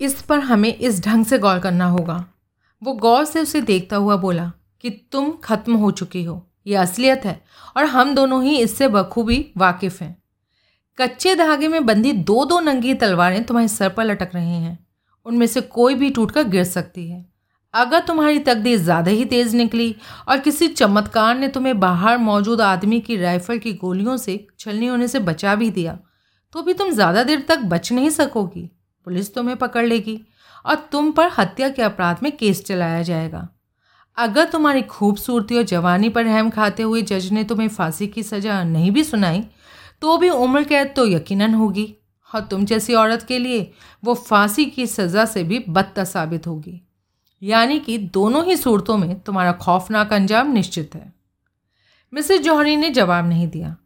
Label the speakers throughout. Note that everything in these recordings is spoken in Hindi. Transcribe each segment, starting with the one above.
Speaker 1: इस पर हमें इस ढंग से गौर करना होगा। वो गौर से उसे देखता हुआ बोला कि तुम खत्म हो चुकी हो। ये असलियत है और हम दोनों ही इससे बखूबी वाकिफ़ हैं। कच्चे धागे में बंधी दो दो नंगी तलवारें तुम्हारे सर पर लटक रही हैं। उनमें से कोई भी टूटकर गिर सकती है। अगर तुम्हारी तकदीर ज़्यादा ही तेज़ निकली और किसी चमत्कार ने तुम्हें बाहर मौजूद आदमी की राइफल की गोलियों से, छलनी होने से बचा भी दिया तो भी तुम ज़्यादा देर तक बच नहीं सकोगी। पुलिस तुम्हें पकड़ लेगी और तुम पर हत्या के अपराध में केस चलाया जाएगा। अगर तुम्हारी खूबसूरती और जवानी पर रहम खाते हुए जज ने तुम्हें फांसी की सज़ा नहीं भी सुनाई तो भी उम्र कैद तो यकीनन होगी और तुम जैसी औरत के लिए वो फांसी की सज़ा से भी बदतर साबित होगी। यानी कि दोनों ही सूरतों में तुम्हारा खौफनाक अंजाम निश्चित है। मिसेस जौहरी ने जवाब नहीं दिया।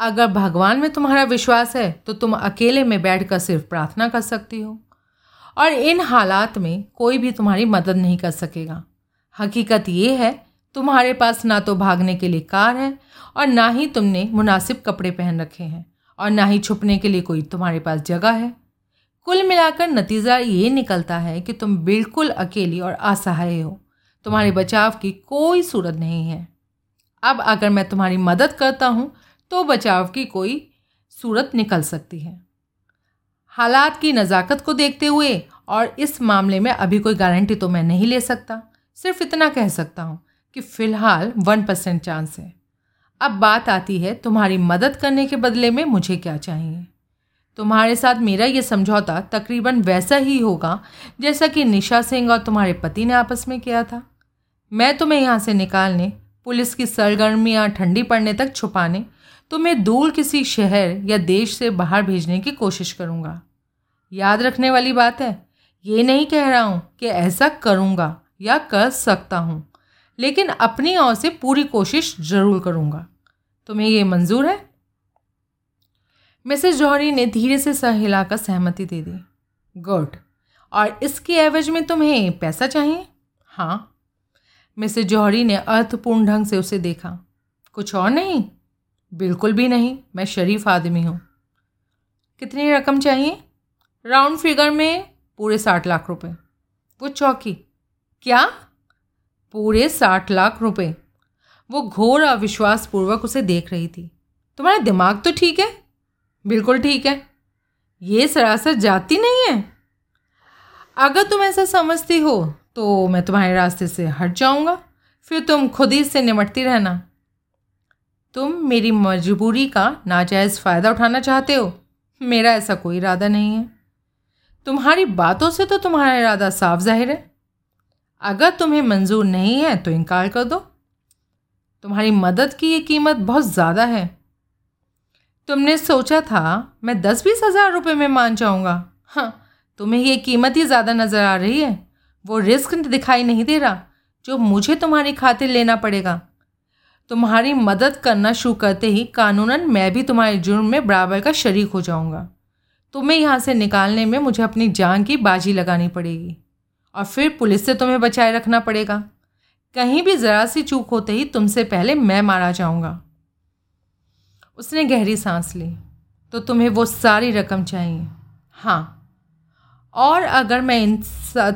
Speaker 1: अगर भगवान में तुम्हारा विश्वास है तो तुम अकेले में बैठकर सिर्फ़ प्रार्थना कर सकती हो। और इन हालात में कोई भी तुम्हारी मदद नहीं कर सकेगा। हकीकत ये है, तुम्हारे पास ना तो भागने के लिए कार है, और ना ही तुमने मुनासिब कपड़े पहन रखे हैं, और ना ही छुपने के लिए कोई तुम्हारे पास जगह है। कुल मिलाकर नतीजा ये निकलता है कि तुम बिल्कुल अकेली और असहाय हो। तुम्हारे बचाव की कोई सूरत नहीं है। अब अगर मैं तुम्हारी मदद करता हूँ तो बचाव की कोई सूरत निकल सकती है। हालात की नज़ाकत को देखते हुए और इस मामले में अभी कोई गारंटी तो मैं नहीं ले सकता, सिर्फ़ इतना कह सकता हूँ कि फ़िलहाल वन परसेंट चांस है। अब बात आती है तुम्हारी मदद करने के बदले में मुझे क्या चाहिए? तुम्हारे साथ मेरा ये समझौता तकरीबन वैसा ही होगा जैसा कि निशा सिंह और तुम्हारे पति ने आपस में किया था। मैं तुम्हें यहाँ से निकालने, पुलिस की सरगर्मियाँ ठंडी पड़ने तक छुपाने तुम्हें दूर किसी शहर या देश से बाहर भेजने की कोशिश करूँगा। याद रखने वाली बात है, ये नहीं कह रहा हूँ कि ऐसा करूँगा या कर सकता हूँ, लेकिन अपनी ओर से पूरी कोशिश ज़रूर करूँगा। तुम्हें ये मंजूर है? मिसेस जौहरी ने धीरे से सर हिलाकर सहमति दे दी। गुड। और इसके एवज में तुम्हें पैसा चाहिए? हाँ। मिसेस जौहरी ने अर्थपूर्ण ढंग से उसे देखा। कुछ और नहीं? बिल्कुल भी नहीं, मैं शरीफ आदमी हूँ। कितनी रकम चाहिए? राउंड फिगर में पूरे साठ लाख रुपए। वो चौकी, क्या? पूरे साठ लाख रुपए। वो घोर अविश्वासपूर्वक उसे देख रही थी। तुम्हारा दिमाग तो ठीक है? बिल्कुल ठीक है। ये सरासर जाती नहीं है? अगर तुम ऐसा समझती हो तो मैं तुम्हारे रास्ते से हट जाऊँगा। फिर तुम खुद ही से निमटती रहना। तुम मेरी मजबूरी का नाजायज़ फ़ायदा उठाना चाहते हो? मेरा ऐसा कोई इरादा नहीं है। तुम्हारी बातों से तो तुम्हारा इरादा साफ़ ज़ाहिर है। अगर तुम्हें मंजूर नहीं है तो इनकार कर दो। तुम्हारी मदद की ये कीमत बहुत ज़्यादा है। तुमने सोचा था मैं दस बीस हज़ार रुपये में मान जाऊँगा। हाँ तुम्हें ये कीमत ही ज़्यादा नज़र आ रही है। वो रिस्क दिखाई नहीं दे रहा, जो मुझे तुम्हारी खातिर लेना पड़ेगा। तुम्हारी मदद करना शुरू करते ही कानूनन मैं भी तुम्हारे जुर्म में बराबर का शरीक हो जाऊँगा। तुम्हें यहाँ से निकालने में मुझे अपनी जान की बाजी लगानी पड़ेगी और फिर पुलिस से तुम्हें बचाए रखना पड़ेगा। कहीं भी ज़रा सी चूक होते ही तुमसे पहले मैं मारा जाऊँगा। उसने गहरी सांस ली। तो तुम्हें वो सारी रकम चाहिए। हाँ। और अगर मैं इन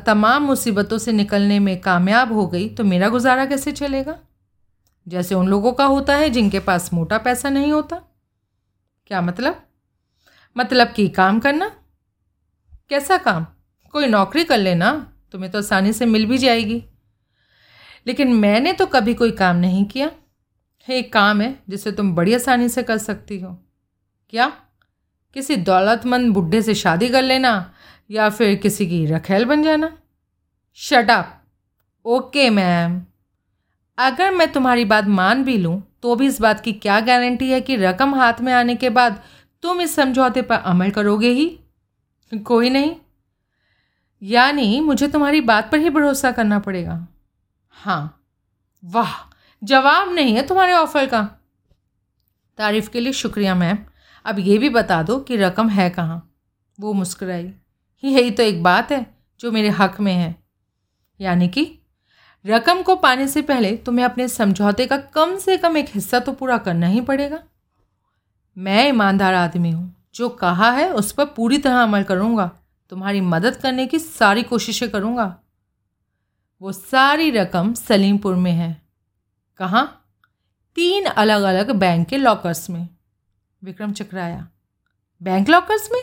Speaker 1: तमाम मुसीबतों से निकलने में कामयाब हो गई तो मेरा गुजारा कैसे चलेगा? जैसे उन लोगों का होता है जिनके पास मोटा पैसा नहीं होता। क्या मतलब? मतलब कि काम करना? कैसा काम? कोई नौकरी कर लेना, तुम्हें तो आसानी से मिल भी जाएगी। लेकिन मैंने तो कभी कोई काम नहीं किया। एक काम है जिसे तुम बड़ी आसानी से कर सकती हो। क्या? किसी दौलतमंद बुढ़े से शादी कर लेना या फिर किसी की रखेल बन जाना? शटअप ओके मैम अगर मैं तुम्हारी बात मान भी लूँ तो भी इस बात की क्या गारंटी है कि रकम हाथ में आने के बाद तुम इस समझौते पर अमल करोगे ही? कोई नहीं। यानी मुझे तुम्हारी बात पर ही भरोसा करना पड़ेगा। हाँ। वाह! जवाब नहीं है तुम्हारे ऑफ़र का। तारीफ़ के लिए शुक्रिया मैम अब ये भी बता दो कि रकम है कहाँ। वो मुस्कुराई। यही तो एक बात है जो मेरे हक में है। यानी कि रकम को पाने से पहले तुम्हें अपने समझौते का कम से कम एक हिस्सा तो पूरा करना ही पड़ेगा। मैं ईमानदार आदमी हूँ। जो कहा है उस पर पूरी तरह अमल करूँगा। तुम्हारी मदद करने की सारी कोशिशें करूँगा। वो सारी रकम सलीमपुर में है। कहाँ? तीन अलग अलग बैंक के लॉकर्स में। विक्रम चकराया। बैंक लॉकर्स में?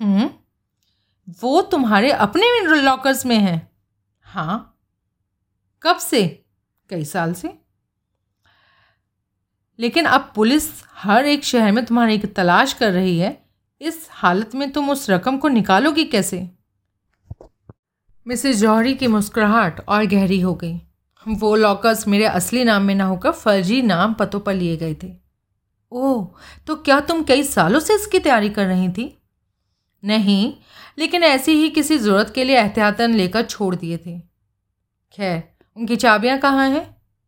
Speaker 1: हम्म। वो तुम्हारे अपने लॉकर्स में है। हाँ। कब से? कई साल से। लेकिन अब पुलिस हर एक शहर में तुम्हारी तलाश कर रही है। इस हालत में तुम उस रकम को निकालोगी कैसे? मिसेस जौहरी की मुस्कुराहट और गहरी हो गई। वो लॉकर्स मेरे असली नाम में ना होकर फर्जी नाम पतों पर लिए गए थे। ओह तो क्या तुम कई सालों से इसकी तैयारी कर रही थी? नहीं, लेकिन ऐसी ही किसी ज़रूरत के लिए एहतियातन लेकर छोड़ दिए थे। खैर उनकी चाबियाँ कहाँ हैं?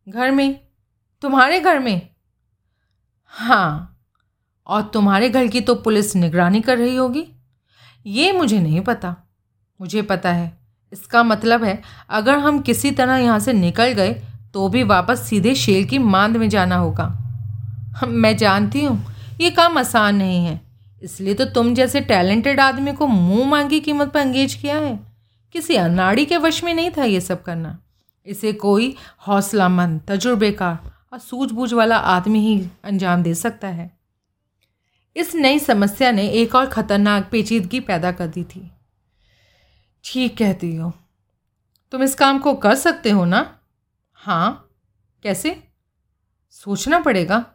Speaker 1: घर में। तुम्हारे घर में। हाँ और तुम्हारे घर की तो पुलिस निगरानी कर रही होगी। ये मुझे नहीं पता। मुझे पता है। इसका मतलब है, अगर हम किसी तरह यहाँ से निकल गए तो भी वापस सीधे शेर की मांद में जाना होगा। मैं जानती हूँ, ये काम आसान नहीं है। इसलिए तो तुम जैसे टैलेंटेड आदमी को मुँह मांगी कीमत पर अंगेज किया है। किसी अनाड़ी के वश में नहीं था ये सब करना। इसे कोई हौसलामंद, तजुर्बेकार और सूझबूझ वाला आदमी ही अंजाम दे सकता है। इस नई समस्या ने एक और ख़तरनाक पेचीदगी पैदा कर दी थी। ठीक कहती हो। तुम इस काम को कर सकते हो ना? हाँ। कैसे? सोचना पड़ेगा।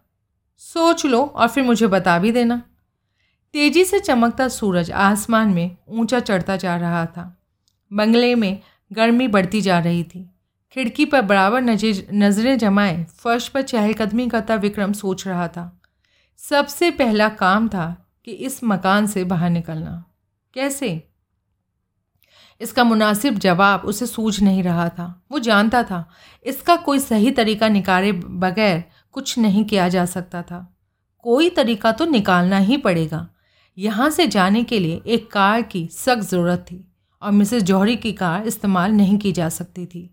Speaker 1: सोच लो और फिर मुझे बता भी देना। तेज़ी से चमकता सूरज आसमान में ऊँचा चढ़ता जा रहा था। बंगले में गर्मी बढ़ती जा रही थी। खिड़की पर बराबर नज़रें जमाए, फर्श पर चहलकदमी करता विक्रम सोच रहा था। सबसे पहला काम था कि इस मकान से बाहर निकलना। कैसे? इसका मुनासिब जवाब उसे सूझ नहीं रहा था। वो जानता था, इसका कोई सही तरीका निकाले बगैर कुछ नहीं किया जा सकता था। कोई तरीका तो निकालना ही पड़ेगा। यहाँ से जाने के लिए एक कार की सख्त ज़रूरत थी और मिसेस जौहरी की कार इस्तेमाल नहीं की जा सकती थी।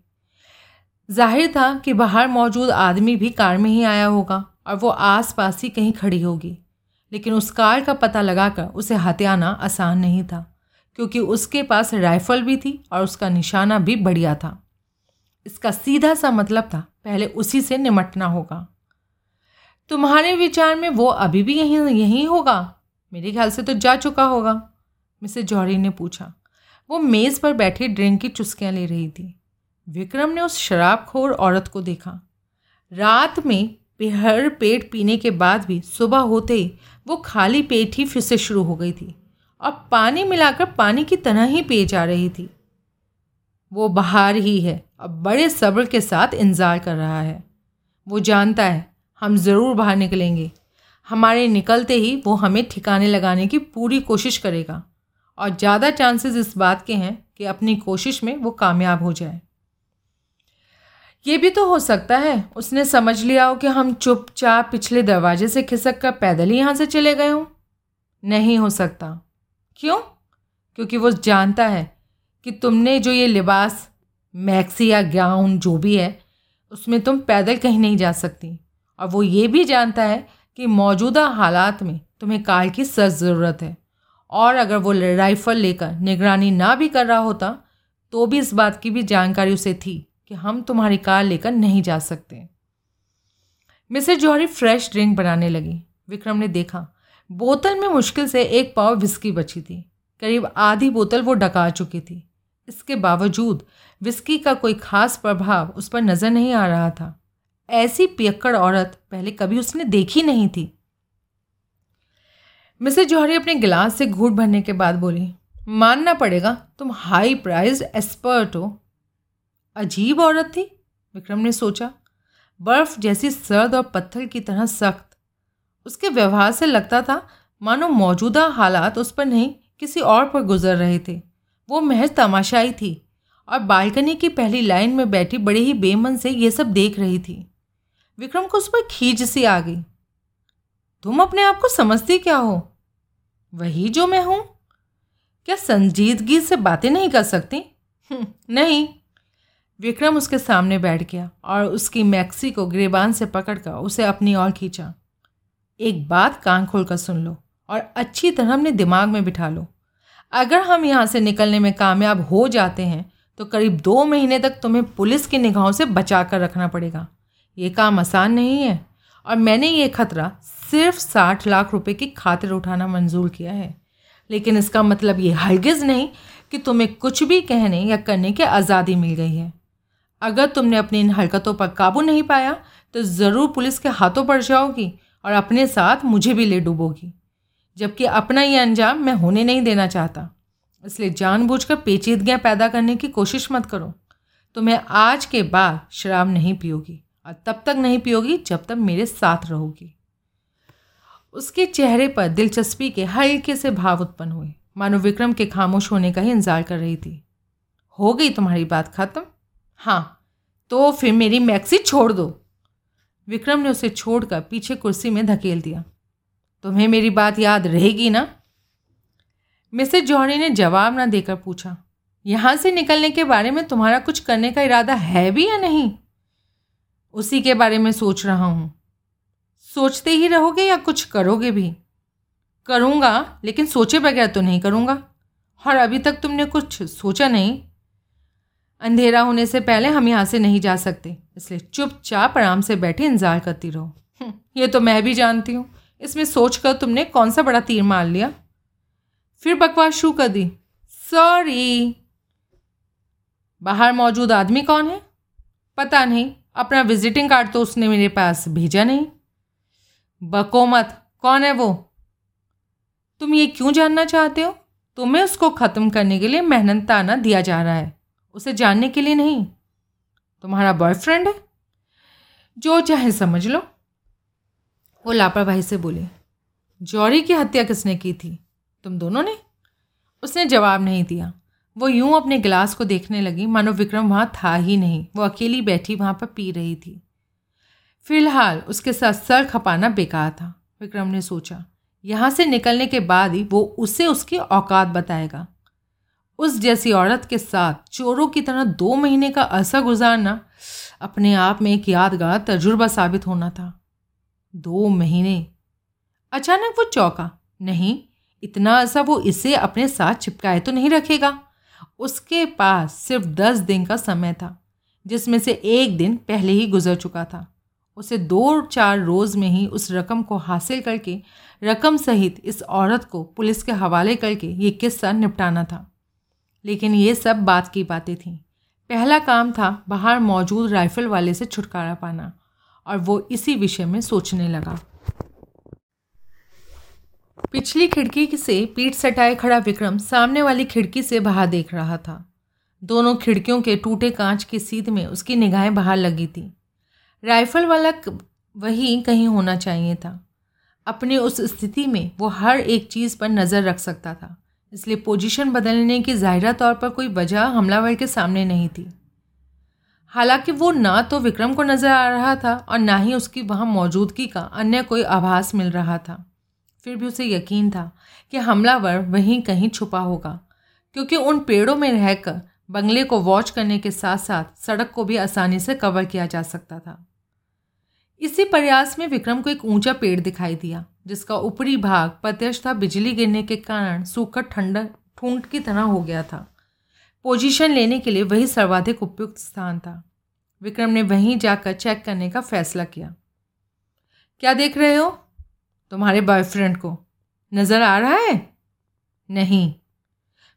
Speaker 1: ज़ाहिर था कि बाहर मौजूद आदमी भी कार में ही आया होगा और वो आस पास ही कहीं खड़ी होगी। लेकिन उस कार का पता लगाकर उसे हत्याना आसान नहीं था, क्योंकि उसके पास राइफल भी थी और उसका निशाना भी बढ़िया था। इसका सीधा सा मतलब था, पहले उसी से निमटना होगा। तुम्हारे विचार में वो अभी भी यहीं यहीं होगा? मेरे ख्याल से तो जा चुका होगा मिसेज जौहरी ने पूछा। वो मेज़ पर बैठी ड्रिंक की चुस्कियाँ ले रही थी। विक्रम ने उस शराबखोर औरत को देखा। रात में हर पेट पीने के बाद भी सुबह होते ही वो खाली पेट ही फिर से शुरू हो गई थी। और पानी मिलाकर पानी की तरह ही पिए जा रही थी। वो बाहर ही है और बड़े सब्र के साथ इंतज़ार कर रहा है। वो जानता है, हम ज़रूर बाहर निकलेंगे। हमारे निकलते ही वो हमें ठिकाने लगाने की पूरी कोशिश करेगा। और ज़्यादा चांसेस इस बात के हैं कि अपनी कोशिश में वो कामयाब हो जाए। ये भी तो हो सकता है। उसने समझ लिया हो कि हम चुपचाप पिछले दरवाजे से खिसक कर पैदल ही यहाँ से चले गए हों। नहीं हो सकता। क्यों? क्योंकि वो जानता है कि तुमने जो ये लिबास, मैक्सी या गाउन जो भी है, उसमें तुम पैदल कहीं नहीं जा सकती। और वो ये भी जानता है कि मौजूदा हालात में तुम्हें कार की सख्त ज़रूरत है। और अगर वो राइफ़ल लेकर निगरानी ना भी कर रहा होता तो भी इस बात की भी जानकारी उसे थी। कि हम तुम्हारी कार लेकर नहीं जा सकते। मिसेज जौहरी फ्रेश ड्रिंक बनाने लगी। विक्रम ने देखा, बोतल में मुश्किल से एक पाव विस्की बची थी। करीब आधी बोतल वो डका चुकी थी। इसके बावजूद विस्की का कोई खास प्रभाव उस पर नज़र नहीं आ रहा था। ऐसी पियक्कड़ औरत पहले कभी उसने देखी नहीं थी। मिसेज जौहरी अपने गिलास से घूट भरने के बाद बोली, मानना पड़ेगा, तुम हाई प्राइज एक्सपर्ट हो। अजीब औरत थी विक्रम ने सोचा। बर्फ़ जैसी सर्द और पत्थर की तरह सख्त। उसके व्यवहार से लगता था मानो मौजूदा हालात उस पर नहीं किसी और पर गुजर रहे थे। वो महज तमाशाई थी और बालकनी की पहली लाइन में बैठी बड़े ही बेमन से ये सब देख रही थी। विक्रम को उस पर खींच सी आ गई। तुम अपने आप को समझती क्या हो? वही जो मैं हूँ। क्या संजीदगी से बातें नहीं कर सकती? हम्म, नहीं। विक्रम उसके सामने बैठ गया और उसकी मैक्सी को ग्रेबान से पकड़कर उसे अपनी ओर खींचा। एक बात कान खोल कर सुन लो और अच्छी तरह अपने दिमाग में बिठा लो। अगर हम यहाँ से निकलने में कामयाब हो जाते हैं तो करीब दो महीने तक तुम्हें पुलिस की निगाहों से बचा कर रखना पड़ेगा। ये काम आसान नहीं है और मैंने ये खतरा सिर्फ़ साठ लाख रुपए की खातिर उठाना मंजूर किया है। लेकिन इसका मतलब ये हरगिज़ नहीं कि तुम्हें कुछ भी कहने या करने की आज़ादी मिल गई है। अगर तुमने अपनी इन हरकतों पर काबू नहीं पाया तो ज़रूर पुलिस के हाथों पड़ जाओगी और अपने साथ मुझे भी ले डूबोगी। जबकि अपना ये अंजाम मैं होने नहीं देना चाहता। इसलिए जानबूझकर पेचीदगियाँ पैदा करने की कोशिश मत करो। तुम्हें आज के बाद शराब नहीं पियोगी और तब तक नहीं पियोगी जब तक मेरे साथ रहोगी। उसके चेहरे पर दिलचस्पी के हल्के से भाव उत्पन्न हुए। मानो विक्रम के खामोश होने का ही इंतज़ार कर रही थी। हो गई तुम्हारी बात खत्म? हाँ तो फिर मेरी मैक्सी छोड़ दो। विक्रम ने उसे छोड़कर पीछे कुर्सी में धकेल दिया। तुम्हें मेरी बात याद रहेगी ना? मिसेज जौहरी ने जवाब ना देकर पूछा, यहाँ से निकलने के बारे में तुम्हारा कुछ करने का इरादा है भी या नहीं? उसी के बारे में सोच रहा हूँ। सोचते ही रहोगे या कुछ करोगे भी? करूँगा, लेकिन सोचे बगैर तो नहीं करूँगा। और अभी तक तुमने कुछ सोचा नहीं? अंधेरा होने से पहले हम यहाँ से नहीं जा सकते। इसलिए चुपचाप आराम से बैठे इंतज़ार करती रहो। हम्म, ये तो मैं भी जानती हूँ। इसमें सोच कर तुमने कौन सा बड़ा तीर मार लिया? फिर बकवास शुरू कर दी। सॉरी बाहर मौजूद आदमी कौन है? पता नहीं। अपना विजिटिंग कार्ड तो उसने मेरे पास भेजा नहीं। बको मत। कौन है वो? तुम ये क्यों जानना चाहते हो? तुम्हें उसको ख़त्म करने के लिए मेहनत ताना दिया जा रहा है। उसे जानने के लिए नहीं। तुम्हारा बॉयफ्रेंड है? जो चाहे समझ लो। वो लापरवाही से बोले जौरी की हत्या किसने की थी? तुम दोनों ने? उसने जवाब नहीं दिया। वो यूँ अपने गिलास को देखने लगी, मानो विक्रम वहाँ था ही नहीं। वो अकेली बैठी वहाँ पर पी रही थी। फ़िलहाल उसके साथ सर खपाना बेकार था। विक्रम ने सोचा, यहाँ से निकलने के बाद ही वो उसे उसकी औकात बताएगा। उस जैसी औरत के साथ चोरों की तरह दो महीने का अरसा गुजारना अपने आप में एक यादगार तजुर्बा साबित होना था। दो महीने। अचानक वो चौका। नहीं, इतना अरसा वो इसे अपने साथ चिपकाए तो नहीं रखेगा। उसके पास सिर्फ़ दस दिन का समय था, जिसमें से एक दिन पहले ही गुजर चुका था। उसे दो चार रोज़ में ही उस रकम को हासिल करके, रकम सहित इस औरत को पुलिस के हवाले करके ये किस्सा निपटाना था। लेकिन ये सब बात की बातें थीं। पहला काम था बाहर मौजूद राइफल वाले से छुटकारा पाना, और वो इसी विषय में सोचने लगा। पिछली खिड़की से पीठ सटाए खड़ा विक्रम सामने वाली खिड़की से बाहर देख रहा था। दोनों खिड़कियों के टूटे कांच की सीध में उसकी निगाहें बाहर लगी थी। राइफल वाला वही कहीं होना चाहिए था। अपनी उस स्थिति में वो हर एक चीज़ पर नज़र रख सकता था। इसलिए पोजीशन बदलने की ज़ाहिरा तौर पर कोई वजह हमलावर के सामने नहीं थी। हालाँकि वो ना तो विक्रम को नज़र आ रहा था और ना ही उसकी वहाँ मौजूदगी का अन्य कोई आभास मिल रहा था। फिर भी उसे यकीन था कि हमलावर वहीं कहीं छुपा होगा, क्योंकि उन पेड़ों में रहकर बंगले को वॉच करने के साथ साथ सड़क को भी आसानी से कवर किया जा सकता था। इसी प्रयास में विक्रम को एक ऊँचा पेड़ दिखाई दिया, जिसका ऊपरी भाग प्रत्यक्ष था बिजली गिरने के कारण सूखा ठंडा ठूंठ की तरह हो गया था। पोजीशन लेने के लिए वही सर्वाधिक उपयुक्त स्थान था। विक्रम ने वहीं जाकर चेक करने का फैसला किया। क्या देख रहे हो? तुम्हारे बॉयफ्रेंड को। नज़र आ रहा है? नहीं।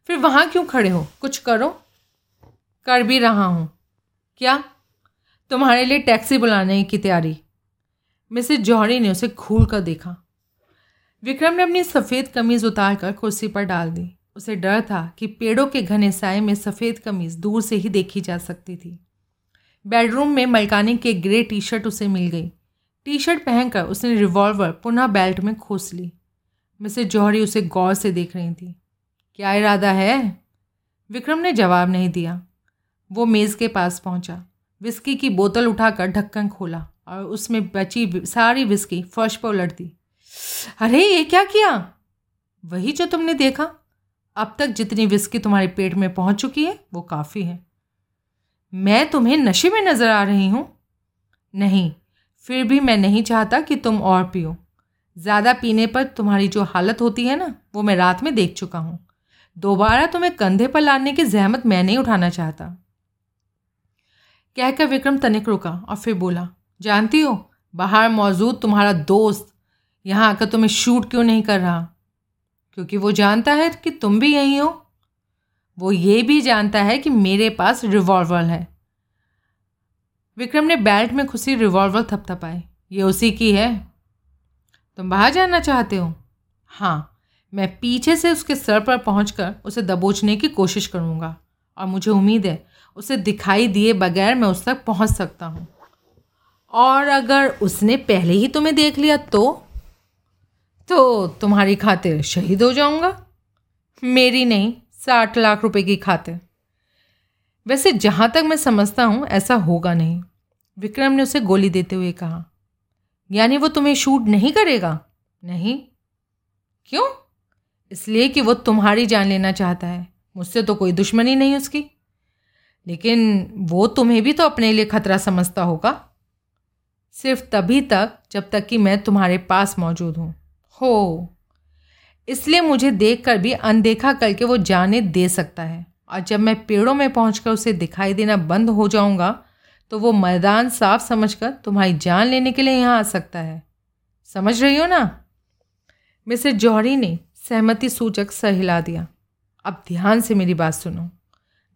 Speaker 1: फिर वहाँ क्यों खड़े हो? कुछ करो। कर भी रहा हूँ। क्या? तुम्हारे लिए टैक्सी बुलाने की तैयारी। मिसेज जौहरी ने उसे घूर कर देखा। विक्रम ने अपनी सफ़ेद कमीज़ उतार कर कुर्सी पर डाल दी। उसे डर था कि पेड़ों के घने साय में सफ़ेद कमीज़ दूर से ही देखी जा सकती थी। बेडरूम में मलकानी के ग्रे टी शर्ट उसे मिल गई। टी शर्ट पहनकर उसने रिवॉल्वर पुनः बेल्ट में खोस ली। मिसेज जौहरी उसे गौर से देख रही थी। क्या इरादा है? विक्रम ने जवाब नहीं दिया। वो मेज़ के पास पहुँचा। विस्की की बोतल उठाकर ढक्कन खोला। और उसमें बची सारी विस्की फर्श पर उलट दी अरे, ये क्या किया? वही जो तुमने देखा। अब तक जितनी विस्की तुम्हारे पेट में पहुँच चुकी है, वो काफ़ी है। मैं तुम्हें नशे में नज़र आ रही हूँ। नहीं, फिर भी मैं नहीं चाहता कि तुम और पियो। ज़्यादा पीने पर तुम्हारी जो हालत होती है ना, वो मैं रात में देख चुका हूँ। दोबारा तुम्हें कंधे पर लाने की जहमत मैं नहीं उठाना चाहता। कहकर विक्रम तनिक रुका और फिर बोला जानती हो? बाहर मौजूद तुम्हारा दोस्त यहाँ आकर तुम्हें शूट क्यों नहीं कर रहा? क्योंकि वो जानता है कि तुम भी यहीं हो। वो ये भी जानता है कि मेरे पास रिवॉल्वर है। विक्रम ने बेल्ट में खुशी रिवॉल्वर थपथपाई। ये उसी की है। तुम बाहर जाना चाहते हो? हाँ मैं पीछे से उसके सर पर पहुंचकर उसे दबोचने की कोशिश करूँगा। और मुझे उम्मीद है उसे दिखाई दिए बगैर मैं उस तक पहुँच सकता हूँ। और अगर उसने पहले ही तुम्हें देख लिया तो? तो तुम्हारी खातिर शहीद हो जाऊँगा। मेरी नहीं, साठ लाख रुपए की खातिर। वैसे जहाँ तक मैं समझता हूँ, ऐसा होगा नहीं। विक्रम ने उसे गोली देते हुए कहा। यानी वो तुम्हें शूट नहीं करेगा? नहीं। क्यों? इसलिए कि वो तुम्हारी जान लेना चाहता है। मुझसे तो कोई दुश्मनी नहीं उसकी। लेकिन वो तुम्हें भी तो अपने लिए खतरा समझता होगा। सिर्फ़ तभी तक जब तक कि मैं तुम्हारे पास मौजूद हूँ। हो। इसलिए मुझे देखकर भी अनदेखा करके वो जाने दे सकता है। और जब मैं पेड़ों में पहुंचकर उसे दिखाई देना बंद हो जाऊँगा तो वो मैदान साफ़ समझकर तुम्हारी जान लेने के लिए यहाँ आ सकता है। समझ रही हो ना? मिसेस जौहरी ने सहमति सूचक सर हिला दिया। अब ध्यान से मेरी बात सुनो।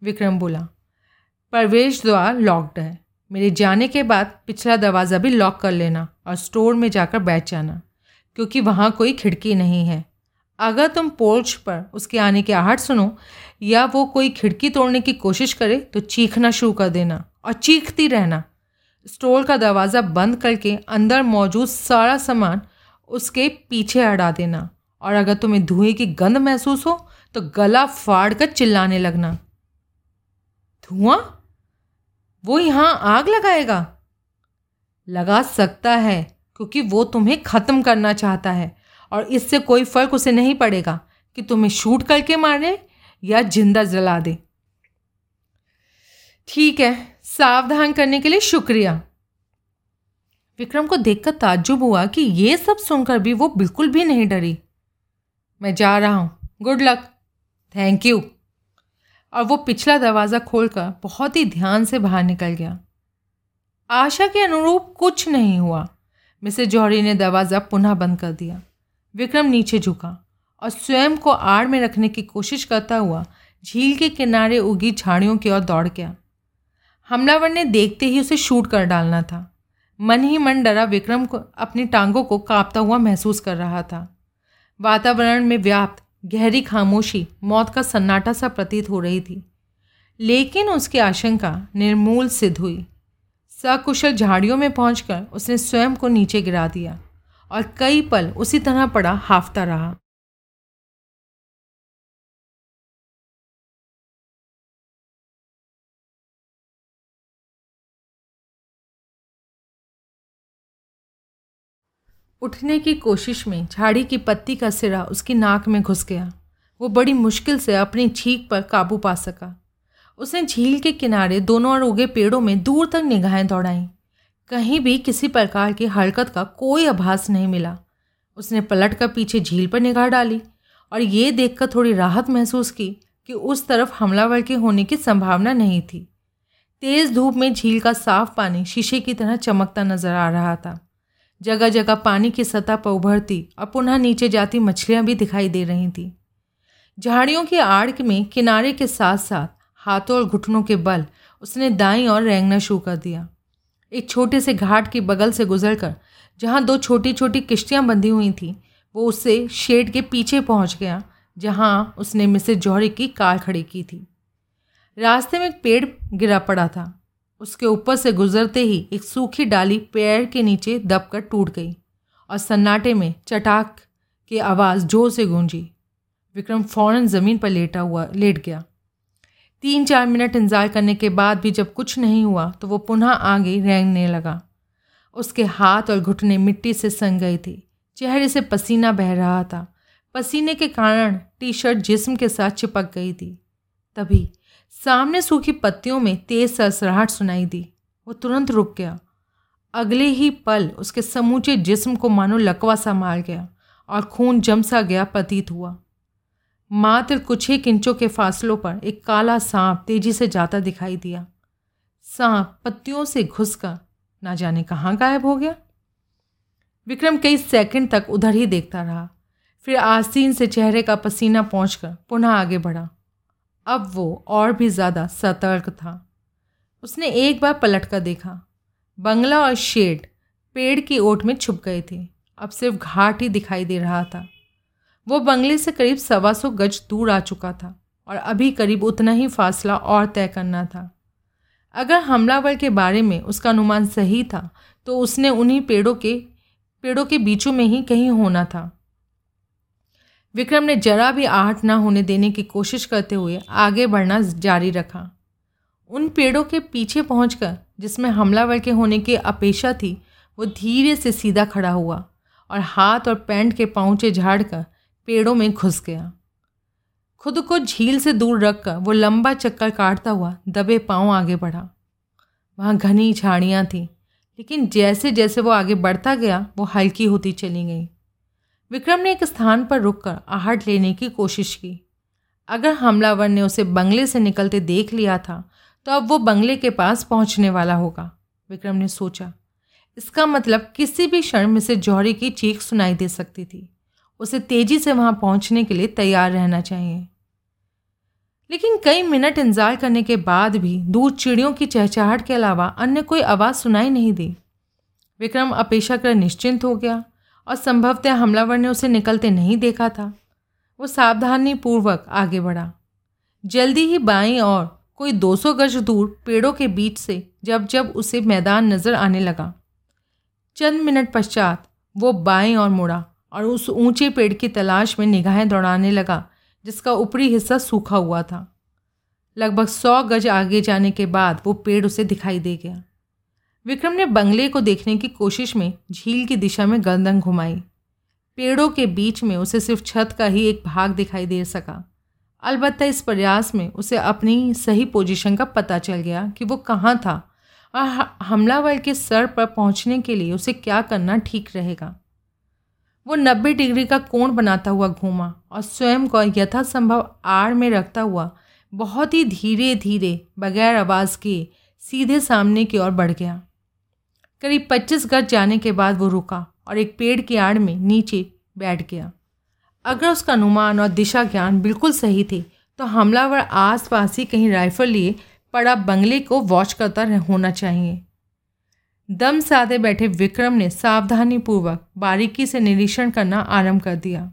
Speaker 1: विक्रम बोला, प्रवेश द्वार लॉक्ड है। मेरे जाने के बाद पिछला दरवाज़ा भी लॉक कर लेना और स्टोर में जाकर बैठ जाना, क्योंकि वहाँ कोई खिड़की नहीं है। अगर तुम पोर्च पर उसके आने की आहट सुनो या वो कोई खिड़की तोड़ने की कोशिश करे तो चीखना शुरू कर देना और चीखती रहना। स्टोर का दरवाज़ा बंद करके अंदर मौजूद सारा सामान उसके पीछे हटा देना और अगर तुम्हें धुएँ की गंध महसूस हो तो गला फाड़ कर चिल्लाने लगना। धुआँ? वो यहाँ आग लगाएगा। लगा सकता है, क्योंकि वो तुम्हें ख़त्म करना चाहता है, और इससे कोई फ़र्क उसे नहीं पड़ेगा कि तुम्हें शूट करके मारे या ज़िंदा जला दे। ठीक है, सावधान करने के लिए शुक्रिया। विक्रम को देखकर ताज्जुब हुआ कि ये सब सुनकर भी वो बिल्कुल भी नहीं डरी। मैं जा रहा हूँ। Good luck. Thank you. और वो पिछला दरवाज़ा खोलकर बहुत ही ध्यान से बाहर निकल गया। आशा के अनुरूप कुछ नहीं हुआ। मिसेज जौहरी ने दरवाज़ा पुनः बंद कर दिया। विक्रम नीचे झुका और स्वयं को आड़ में रखने की कोशिश करता हुआ झील के किनारे उगी झाड़ियों की ओर दौड़ गया। हमलावर ने देखते ही उसे शूट कर डालना था। मन ही मन डरा विक्रम को अपनी टांगों को कांपता हुआ महसूस कर रहा था। वातावरण में व्याप्त गहरी खामोशी, मौत का सन्नाटा सा प्रतीत हो रही थी। लेकिन उसकी आशंका निर्मूल सिद्ध हुई। सकुशल झाड़ियों में पहुंचकर उसने स्वयं को नीचे गिरा दिया और कई पल उसी तरह पड़ा, हाफता रहा। उठने की कोशिश में झाड़ी की पत्ती का सिरा उसकी नाक में घुस गया। वो बड़ी मुश्किल से अपनी छींक पर काबू पा सका। उसने झील के किनारे दोनों और उगे पेड़ों में दूर तक निगाहें दौड़ाईं। कहीं भी किसी प्रकार की हरकत का कोई आभास नहीं मिला। उसने पलट कर पीछे झील पर निगाह डाली और ये देखकर थोड़ी राहत महसूस की कि उस तरफ़ हमलावर के होने की संभावना नहीं थी। तेज़ धूप में झील का साफ़ पानी शीशे की तरह चमकता नज़र आ रहा था। जगह जगह पानी की सतह पर उभरती और पुनः नीचे जाती मछलियाँ भी दिखाई दे रही थीं। झाड़ियों की आड़ में किनारे के साथ साथ हाथों और घुटनों के बल उसने दाई और रेंगना शुरू कर दिया। एक छोटे से घाट के बगल से गुजरकर जहाँ दो छोटी छोटी किश्तियाँ बंधी हुई थीं, वो उससे शेड के पीछे पहुँच गया, जहाँ उसने मिसेज जौहरी की कार खड़ी की थी। रास्ते में एक पेड़ गिरा पड़ा था। उसके ऊपर से गुजरते ही एक सूखी डाली पैर के नीचे दबकर टूट गई और सन्नाटे में चटाक की आवाज़ ज़ोर से गूंजी। विक्रम फ़ौरन ज़मीन पर लेटा हुआ, लेट गया। तीन चार मिनट इंतज़ार करने के बाद भी जब कुछ नहीं हुआ तो वो पुनः आगे रेंगने लगा। उसके हाथ और घुटने मिट्टी से संग गए थे। चेहरे से पसीना बह रहा था। पसीने के कारण टी शर्ट जिस्म के साथ चिपक गई थी। तभी सामने सूखी पत्तियों में तेज सरसराहट सुनाई दी। वो तुरंत रुक गया। अगले ही पल उसके समूचे जिस्म को मानो लकवा सा मार गया और खून जम सा गया प्रतीत हुआ। मात्र कुछ ही किंचों के फासलों पर एक काला सांप तेज़ी से जाता दिखाई दिया। सांप पत्तियों से घुसकर ना जाने कहाँ गायब हो गया। विक्रम कई सेकंड तक उधर ही देखता रहा। फिर आसीन से चेहरे का पसीना पहुंचकर पुनः आगे बढ़ा। अब वो और भी ज़्यादा सतर्क था। उसने एक बार पलट कर देखा। बंगला और शेड पेड़ की ओट में छुप गए थे। अब सिर्फ़ घाट ही दिखाई दे रहा था। वो बंगले से करीब सवा सौ गज दूर आ चुका था और अभी करीब उतना ही फासला और तय करना था। अगर हमलावर के बारे में उसका अनुमान सही था तो उसने उन्हीं पेड़ों के पेड़ों के बीचों में ही कहीं होना था। विक्रम ने जरा भी आहट ना होने देने की कोशिश करते हुए आगे बढ़ना जारी रखा। उन पेड़ों के पीछे पहुंचकर, जिसमें हमलावर के होने की अपेक्षा थी, वो धीरे से सीधा खड़ा हुआ और हाथ और पैंट के पाँचे झाड़कर पेड़ों में घुस गया। खुद को झील से दूर रखकर वो लंबा चक्कर काटता हुआ दबे पाँव आगे बढ़ा। वहाँ घनी झाड़ियाँ थीं, लेकिन जैसे जैसे वो आगे बढ़ता गया, वो हल्की होती चली गई। विक्रम ने एक स्थान पर रुककर आहट लेने की कोशिश की। अगर हमलावर ने उसे बंगले से निकलते देख लिया था तो अब वो बंगले के पास पहुँचने वाला होगा, विक्रम ने सोचा। इसका मतलब किसी भी क्षण में से जौहरी की चीख सुनाई दे सकती थी। उसे तेज़ी से वहाँ पहुँचने के लिए तैयार रहना चाहिए। लेकिन कई मिनट इंतज़ार करने के बाद भी दूर चिड़ियों की चहचहाट के अलावा अन्य कोई आवाज़ सुनाई नहीं दी। विक्रम अपेक्षाकृत निश्चिंत हो गया। और संभवतः हमलावर ने उसे निकलते नहीं देखा था। वो सावधानी पूर्वक आगे बढ़ा। जल्दी ही बाईं और कोई 200 गज दूर पेड़ों के बीच से जब जब उसे मैदान नज़र आने लगा। चंद मिनट पश्चात वो बाएँ और मुड़ा और उस ऊँचे पेड़ की तलाश में निगाहें दौड़ाने लगा, जिसका ऊपरी हिस्सा सूखा हुआ था। लगभग सौ गज आगे जाने के बाद वो पेड़ उसे दिखाई दे गया। विक्रम ने बंगले को देखने की कोशिश में झील की दिशा में गर्दन घुमाई। पेड़ों के बीच में उसे सिर्फ़ छत का ही एक भाग दिखाई दे सका। अलबत्त इस प्रयास में उसे अपनी सही पोजीशन का पता चल गया कि वो कहाँ था और हमलावर के सर पर पहुँचने के लिए उसे क्या करना ठीक रहेगा। वो नब्बे डिग्री का कोण बनाता हुआ घूमा और स्वयं को यथासंभव आड़ में रखता हुआ बहुत ही धीरे धीरे बगैर आवाज़ के सीधे सामने की ओर बढ़ गया। करीब पच्चीस गज जाने के बाद वो रुका और एक पेड़ की आड़ में नीचे बैठ गया। अगर उसका अनुमान और दिशा ज्ञान बिल्कुल सही थे तो हमलावर आस पास ही कहीं राइफल लिए पड़ा बंगले को वॉच करता होना चाहिए। दम साधे बैठे विक्रम ने सावधानीपूर्वक बारीकी से निरीक्षण करना आरंभ कर दिया।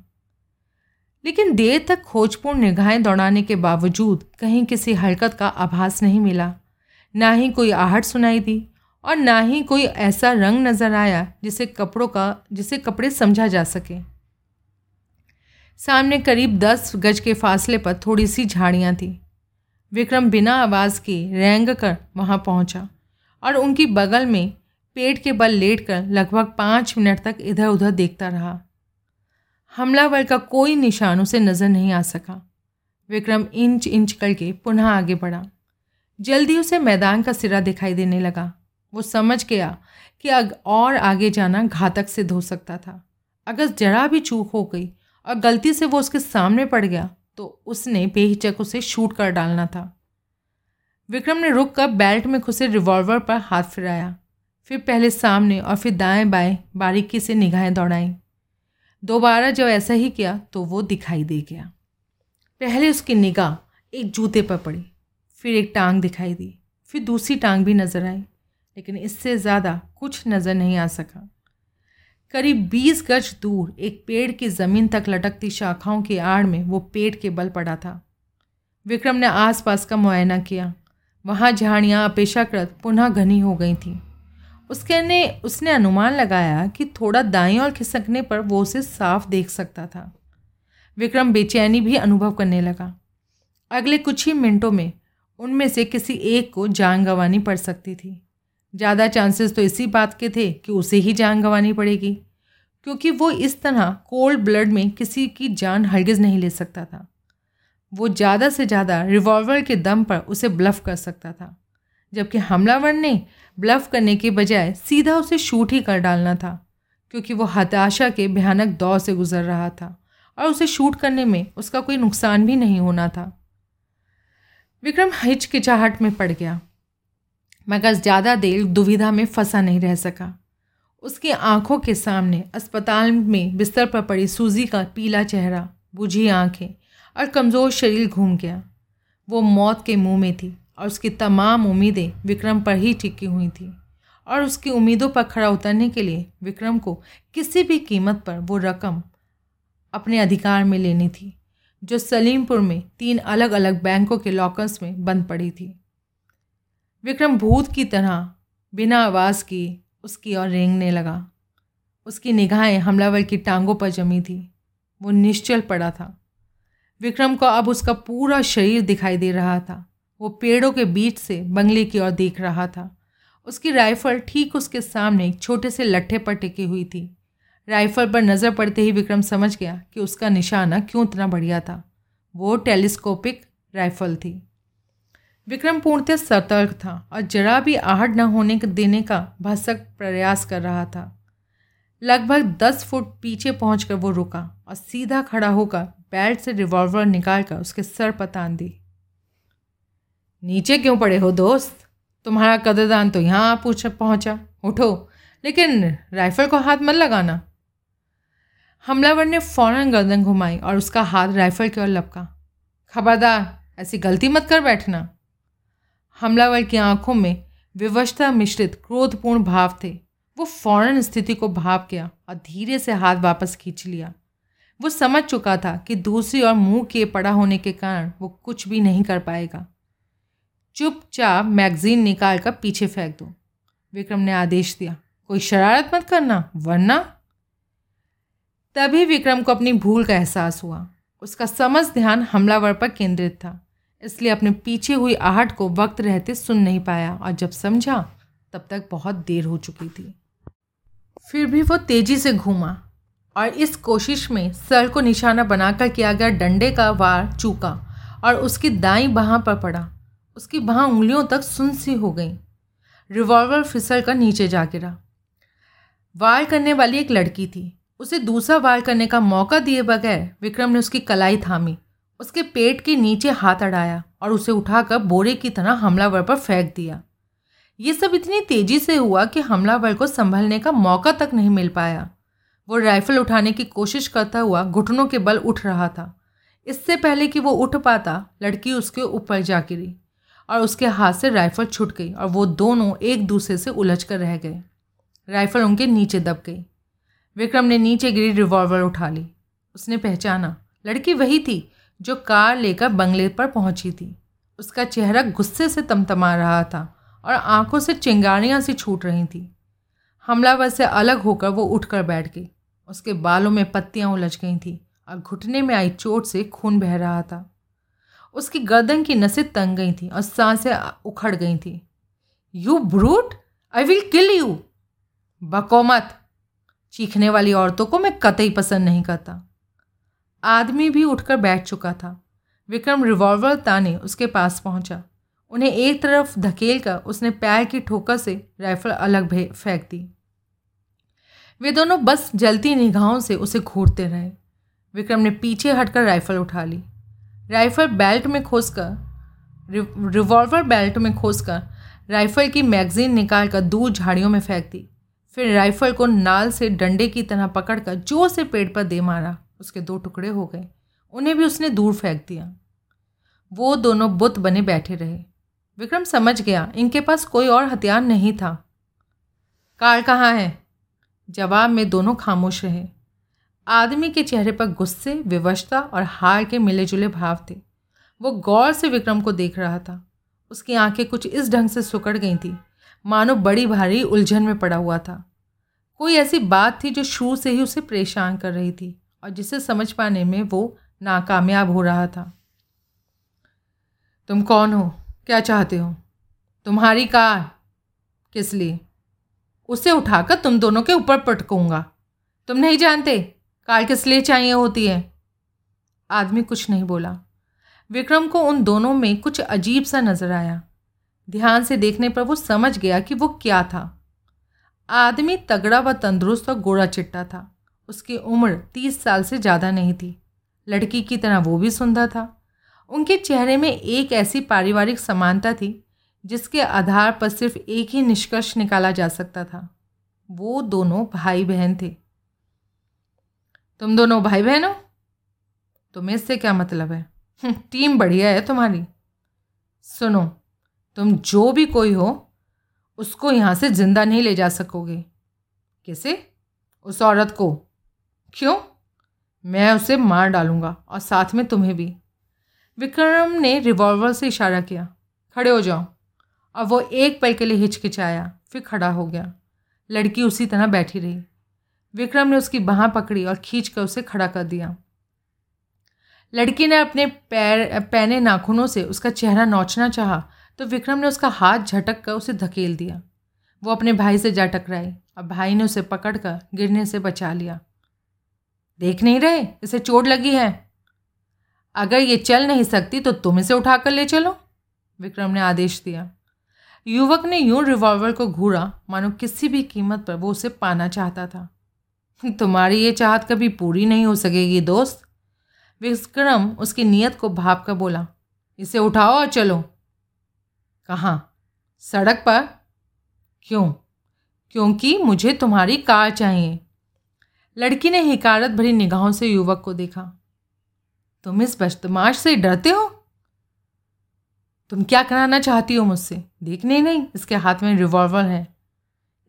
Speaker 1: लेकिन देर तक खोजपूर्ण निगाहें दौड़ाने के बावजूद कहीं किसी हरकत का आभास नहीं मिला। ना ही कोई आहट सुनाई दी और ना ही कोई ऐसा रंग नज़र आया जिसे कपड़ों का, जिसे कपड़े समझा जा सके। सामने करीब दस गज के फासले पर थोड़ी सी झाड़ियाँ थी। विक्रम बिना आवाज़ के रेंग कर वहाँ पहुँचा और उनकी बगल में पेट के बल लेट कर लगभग पाँच मिनट तक इधर उधर देखता रहा। हमलावर का कोई निशान उसे नज़र नहीं आ सका। विक्रम इंच इंच करके पुनः आगे बढ़ा। जल्दी उसे मैदान का सिरा दिखाई देने लगा। वो समझ गया कि अग, और आगे जाना घातक सिद्ध हो सकता था। अगर जरा भी चूक हो गई और गलती से वो उसके सामने पड़ गया तो उसने बेहिचक उसे शूट कर डालना था। विक्रम ने रुक कर बेल्ट में खुसे रिवॉल्वर पर हाथ फिराया। फिर पहले सामने और फिर दाएँ बाएँ बारीकी से निगाहें दौड़ाई। दोबारा जब ऐसा ही किया तो वो दिखाई दे गया। पहले उसकी निगाह एक जूते पर पड़ी, फिर एक टांग दिखाई दी, फिर दूसरी टांग भी नज़र आई। लेकिन इससे ज़्यादा कुछ नज़र नहीं आ सका। करीब बीस गज दूर एक पेड़ की ज़मीन तक लटकती शाखाओं की आड़ में वो पेट के बल पड़ा था। विक्रम ने आसपास का मुआयना किया। वहाँ झाड़ियाँ अपेक्षाकृत पुनः घनी हो गई थीं। उसके ने, उसने अनुमान लगाया कि थोड़ा दाएँ और खिसकने पर वो उसे साफ़ देख सकता था। विक्रम बेचैनी भी अनुभव करने लगा। अगले कुछ ही मिनटों में उनमें से किसी एक को जान गंवानी पड़ सकती थी। ज़्यादा चांसेस तो इसी बात के थे कि उसे ही जान गंवानी पड़ेगी। क्योंकि वो इस तरह कोल्ड ब्लड में किसी की जान हरगिज़ नहीं ले सकता था। वो ज़्यादा से ज़्यादा रिवॉल्वर के दम पर उसे ब्लफ कर सकता था। जबकि हमलावर ने ब्लफ करने के बजाय सीधा उसे शूट ही कर डालना था, क्योंकि वो हताशा के भयानक दौर से गुजर रहा था और उसे शूट करने में उसका कोई नुकसान भी नहीं होना था। विक्रम हिचकिचाहट में पड़ गया। मगर ज़्यादा देर दुविधा में फंसा नहीं रह सका। उसकी आँखों के सामने अस्पताल में बिस्तर पर पड़ी सूजी का पीला चेहरा, बुझी आँखें और कमज़ोर शरीर घूम गया। वो मौत के मुँह में थी और उसकी तमाम उम्मीदें विक्रम पर ही टिकी हुई थी और उसकी उम्मीदों पर खड़ा उतरने के लिए विक्रम को किसी भी कीमत पर वो रकम अपने अधिकार में लेनी थी, जो सलीमपुर में तीन अलग अलग बैंकों के लॉकर्स में बंद पड़ी थी। विक्रम भूत की तरह बिना आवाज़ किए उसकी ओर रेंगने लगा। उसकी निगाहें हमलावर की टांगों पर जमी थी। वो निश्चल पड़ा था। विक्रम को अब उसका पूरा शरीर दिखाई दे रहा था। वो पेड़ों के बीच से बंगले की ओर देख रहा था। उसकी राइफल ठीक उसके सामने एक छोटे से लट्ठे पर टिकी हुई थी। राइफल पर नज़र पड़ते ही विक्रम समझ गया कि उसका निशाना क्यों इतना बढ़िया था। वो टेलीस्कोपिक राइफल थी। विक्रम पूर्णतः सतर्क था और जरा भी आहट न होने देने का भसक प्रयास कर रहा था। लगभग दस फुट पीछे पहुंचकर वो रुका और सीधा खड़ा होकर बेल्ट से रिवॉल्वर निकालकर उसके सर पर तान दी। नीचे क्यों पड़े हो दोस्त? तुम्हारा कदरदान तो यहाँ पूछ पहुँचा। उठो, लेकिन राइफल को हाथ मत लगाना। हमलावर ने फ़ौरन गर्दन घुमाई और उसका हाथ राइफल की ओर लपका। खबरदार, ऐसी गलती मत कर बैठना। हमलावर की आँखों में विवशता मिश्रित क्रोधपूर्ण भाव थे। वो फ़ौरन स्थिति को भाप गया और धीरे से हाथ वापस खींच लिया। वो समझ चुका था कि दूसरी ओर मुँह के पड़ा होने के कारण वो कुछ भी नहीं कर पाएगा। चुपचाप मैगजीन निकाल कर पीछे फेंक दो। विक्रम ने आदेश दिया, कोई शरारत मत करना, वरना? तभी विक्रम को अपनी भूल का एहसास हुआ। उसका समझ ध्यान हमलावर पर केंद्रित था। इसलिए अपने पीछे हुई आहट को वक्त रहते सुन नहीं पाया और जब समझा, तब तक बहुत देर हो चुकी थी। फिर भी वो तेज़ी से घूमा और इस कोशिश में सर को निशाना बनाकर किया गया डंडे का वार चूका और उसकी दाई बाह पर पड़ा। उसकी बाह उंगलियों तक सुन सी हो गई। रिवॉल्वर फिसल कर नीचे जा गिरा। वार करने वाली एक लड़की थी। उसे दूसरा वार करने का मौका दिए बगैर विक्रम ने उसकी कलाई थामी। उसके पेट के नीचे हाथ अड़ाया और उसे उठाकर बोरे की तरह हमलावर पर फेंक दिया। ये सब इतनी तेज़ी से हुआ कि हमलावर को संभलने का मौका तक नहीं मिल पाया। वो राइफल उठाने की कोशिश करता हुआ घुटनों के बल उठ रहा था। इससे पहले कि वो उठ पाता, लड़की उसके ऊपर जा गिरी और उसके हाथ से राइफल छूट गई और वो दोनों एक दूसरे से उलझ कर रह गए। राइफल उनके नीचे दब गई। विक्रम ने नीचे गिरी रिवॉल्वर उठा ली। उसने पहचाना, लड़की वही थी जो कार लेकर बंगले पर पहुँची थी। उसका चेहरा गुस्से से तमतमा रहा था और आँखों से चिंगारियाँ सी छूट रही थी। हमलावर से अलग होकर वो उठकर बैठ गई। उसके बालों में पत्तियाँ उलझ गई थी और घुटने में आई चोट से खून बह रहा था। उसकी गर्दन की नसें तंग गई थी और साँसें उखड़ गई थी। You brute I will kill you बको मत! चीखने वाली औरतों को मैं कतई पसंद नहीं करता। आदमी भी उठकर बैठ चुका था। विक्रम रिवॉल्वर ताने उसके पास पहुँचा। उन्हें एक तरफ़ धकेल कर उसने पैर की ठोकर से राइफल अलग फेंक दी। वे दोनों बस जलती निगाहों से उसे घूरते रहे। विक्रम ने पीछे हटकर राइफल उठा ली। राइफल बेल्ट में खोस कर रिवॉल्वर बेल्ट में खोस कर राइफल की मैगजीन निकाल कर दूर झाड़ियों में फेंक दी। फिर राइफल को नाल से डंडे की तरह पकड़कर ज़ोर से पेड़ पर दे मारा। उसके दो टुकड़े हो गए। उन्हें भी उसने दूर फेंक दिया। वो दोनों बुत बने बैठे रहे। विक्रम समझ गया, इनके पास कोई और हथियार नहीं था। कार कहाँ है? जवाब में दोनों खामोश रहे। आदमी के चेहरे पर गुस्से, विवशता और हार के मिले जुले भाव थे। वो गौर से विक्रम को देख रहा था। उसकी आँखें कुछ इस ढंग से सुकड़ गई थी। मानो बड़ी भारी उलझन में पड़ा हुआ था। कोई ऐसी बात थी जो शुरू से ही उसे परेशान कर रही थी। और जिसे समझ पाने में वो नाकामयाब हो रहा था। तुम कौन हो? क्या चाहते हो? तुम्हारी कार किस लिए? उसे उठाकर तुम दोनों के ऊपर पटकूँगा। तुम नहीं जानते कार किस लिए चाहिए होती है। आदमी कुछ नहीं बोला। विक्रम को उन दोनों में कुछ अजीब सा नज़र आया। ध्यान से देखने पर वो समझ गया कि वो क्या था। आदमी तगड़ा व तंदुरुस्त और गोरा चिट्टा था। उसकी उम्र तीस साल से ज़्यादा नहीं थी। लड़की की तरह वो भी सुंदर था। उनके चेहरे में एक ऐसी पारिवारिक समानता थी जिसके आधार पर सिर्फ़ एक ही निष्कर्ष निकाला जा सकता था। वो दोनों भाई बहन थे। तुम दोनों भाई बहन हो? तुम्हें इससे क्या मतलब है? हम्म, टीम बढ़िया है तुम्हारी। सुनो तुम जो भी कोई हो उसको यहाँ से ज़िंदा नहीं ले जा सकोगे। कैसे? उस औरत को। क्यों? मैं उसे मार डालूँगा और साथ में तुम्हें भी। विक्रम ने रिवॉल्वर से इशारा किया, खड़े हो जाओ। और वो एक पल के लिए हिचकिचाया, फिर खड़ा हो गया। लड़की उसी तरह बैठी रही। विक्रम ने उसकी बाह पकड़ी और खींच कर उसे खड़ा कर दिया। लड़की ने अपने पैर पैने नाखूनों से उसका चेहरा नोचना चाहा तो विक्रम ने उसका हाथ झटक कर उसे धकेल दिया। वो अपने भाई से जा टकराई और भाई ने उसे पकड़कर गिरने से बचा लिया। देख नहीं रहे? इसे चोट लगी है। अगर ये चल नहीं सकती तो तुम इसे उठाकर ले चलो, विक्रम ने आदेश दिया। युवक ने यूँ रिवॉल्वर को घूरा, मानो किसी भी कीमत पर वो उसे पाना चाहता था। तुम्हारी ये चाहत कभी पूरी नहीं हो सकेगी, दोस्त। विक्रम उसकी नीयत को भाप कर बोला, इसे उठाओ और चलो। कहाँ? सड़क पर? क्यों? क्योंकि मुझे तुम्हारी कार चाहिए। लड़की ने हिकारत भरी निगाहों से युवक को देखा। तुम इस बदमाश से डरते हो? तुम क्या कराना चाहती हो मुझसे? देखने ही नहीं, इसके हाथ में रिवॉल्वर है।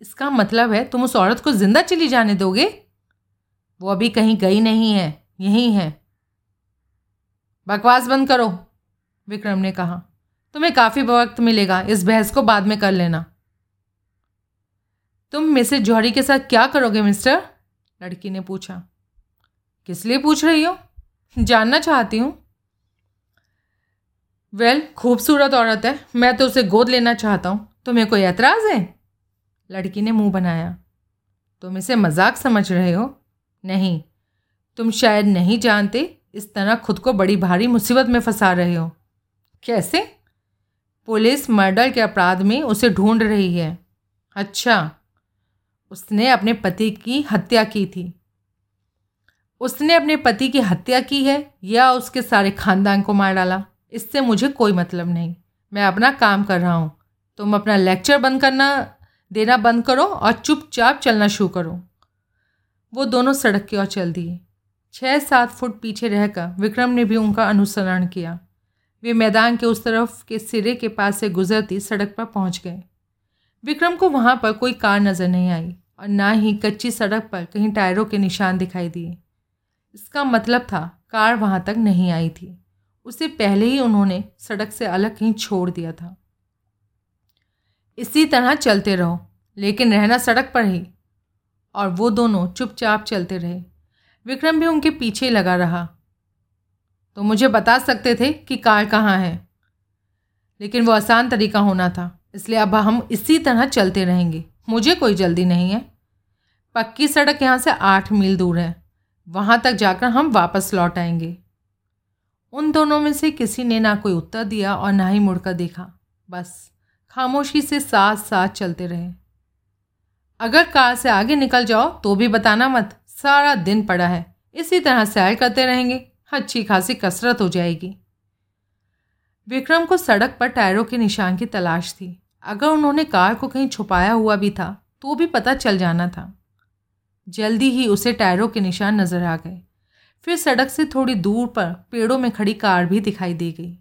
Speaker 1: इसका मतलब है तुम उस औरत को ज़िंदा चली जाने दोगे? वो अभी कहीं गई नहीं है, यहीं है। बकवास बंद करो, विक्रम ने कहा। तुम्हें काफ़ी वक्त मिलेगा, इस बहस को बाद में कर लेना। तुम मिसेज जौहरी के साथ क्या करोगे, मिस्टर? लड़की ने पूछा किस लिए पूछ रही हो? जानना चाहती हूँ. वेल well, खूबसूरत औरत है मैं तो उसे गोद लेना चाहता हूँ। तुम्हें कोई एतराज़ है? लड़की ने मुँह बनाया तुम इसे मज़ाक समझ रहे हो? नहीं तुम शायद नहीं जानते इस तरह खुद को बड़ी भारी मुसीबत में फंसा रहे हो। कैसे? पुलिस मर्डर के अपराध में उसे ढूंढ रही है। अच्छा उसने अपने पति की हत्या की थी। उसने अपने पति की हत्या की है या उसके सारे खानदान को मार डाला, इससे मुझे कोई मतलब नहीं। मैं अपना काम कर रहा हूँ। तुम अपना लेक्चर बंद करना, देना बंद करो और चुपचाप चलना शुरू करो। वो दोनों सड़क की ओर चल दिए। छः सात फुट पीछे रहकर विक्रम ने भी उनका अनुसरण किया। वे मैदान के उस तरफ़ के सिरे के पास से गुजरती सड़क पर पहुँच गए। विक्रम को वहाँ पर कोई कार नज़र नहीं आई और ना ही कच्ची सड़क पर कहीं टायरों के निशान दिखाई दिए। इसका मतलब था कार वहाँ तक नहीं आई थी। उसे पहले ही उन्होंने सड़क से अलग कहीं छोड़ दिया था। इसी तरह चलते रहो, लेकिन रहना सड़क पर ही। और वो दोनों चुपचाप चलते रहे। विक्रम भी उनके पीछे लगा रहा। तो मुझे बता सकते थे कि कार कहाँ है? लेकिन वो आसान तरीका होना था। इसलिए अब हम इसी तरह चलते रहेंगे। मुझे कोई जल्दी नहीं है। पक्की सड़क यहाँ से आठ मील दूर है। वहाँ तक जाकर हम वापस लौट आएँगे। उन दोनों में से किसी ने ना कोई उत्तर दिया और ना ही मुड़कर देखा। बस, खामोशी से साथ साथ चलते रहे। अगर कार से आगे निकल जाओ तो भी बताना मत। सारा दिन पड़ा है। इसी तरह सैर करते रहेंगे। अच्छी खासी कसरत हो जाएगी। विक्रम को सड़क पर टायरों के निशान की तलाश थी। अगर उन्होंने कार को कहीं छुपाया हुआ भी था तो भी पता चल जाना था। जल्दी ही उसे टायरों के निशान नज़र आ गए। फिर सड़क से थोड़ी दूर पर पेड़ों में खड़ी कार भी दिखाई दे गई।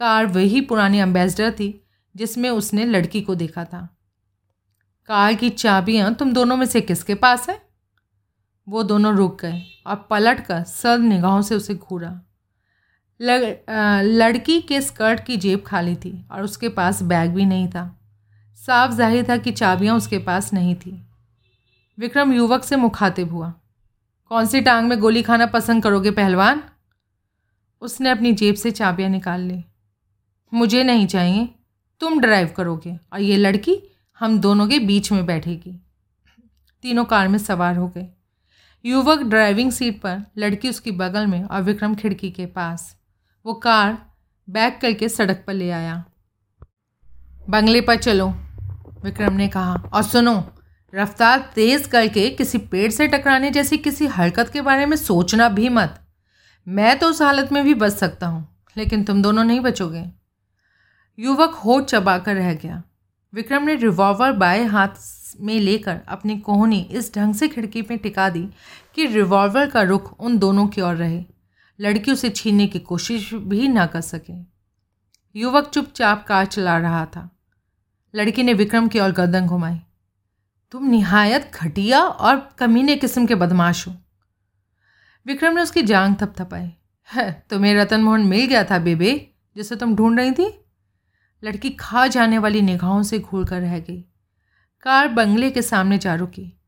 Speaker 1: कार वही पुरानी एम्बेसडर थी, जिसमें उसने लड़की को देखा था। कार की चाबियाँ तुम दोनों में से किसके पास है? वो दोनों रुक गए और पलट कर सर निगाहों से उसे घूरा। लड़की के स्कर्ट की जेब खाली थी और उसके पास बैग भी नहीं था। साफ़ ज़ाहिर था कि चाबियाँ उसके पास नहीं थी। विक्रम युवक से मुखातिब हुआ। कौन सी टांग में गोली खाना पसंद करोगे, पहलवान? उसने अपनी जेब से चाबियाँ निकाल ली। मुझे नहीं चाहिए। तुम ड्राइव करोगे और ये लड़की हम दोनों के बीच में बैठेगी। तीनों कार में सवार हो गए। युवक ड्राइविंग सीट पर, लड़की उसकी बगल में और विक्रम खिड़की के पास। वो कार बैक करके सड़क पर ले आया। बंगले पर चलो, विक्रम ने कहा। और सुनो, रफ्तार तेज करके किसी पेड़ से टकराने जैसी किसी हरकत के बारे में सोचना भी मत। मैं तो उस हालत में भी बच सकता हूँ, लेकिन तुम दोनों नहीं बचोगे। युवक होठ चबाकर रह गया। विक्रम ने रिवॉल्वर बाएँ हाथ में लेकर अपनी कोहनी इस ढंग से खिड़की में टिका दी कि रिवॉल्वर का रुख उन दोनों की ओर रहे। लड़की उसे छीनने की कोशिश भी ना कर सके। युवक चुपचाप कार चला रहा था। लड़की ने विक्रम की ओर गर्दन घुमाई। तुम निहायत घटिया और कमीने किस्म के बदमाश हो। विक्रम ने उसकी जांग थपथपाई। है, तुम्हें रतन मोहन मिल गया था बेबे, जिसे तुम ढूंढ रही थी? लड़की खा जाने वाली निगाहों से घूर कर रह गई। कार बंगले के सामने जा रुकी।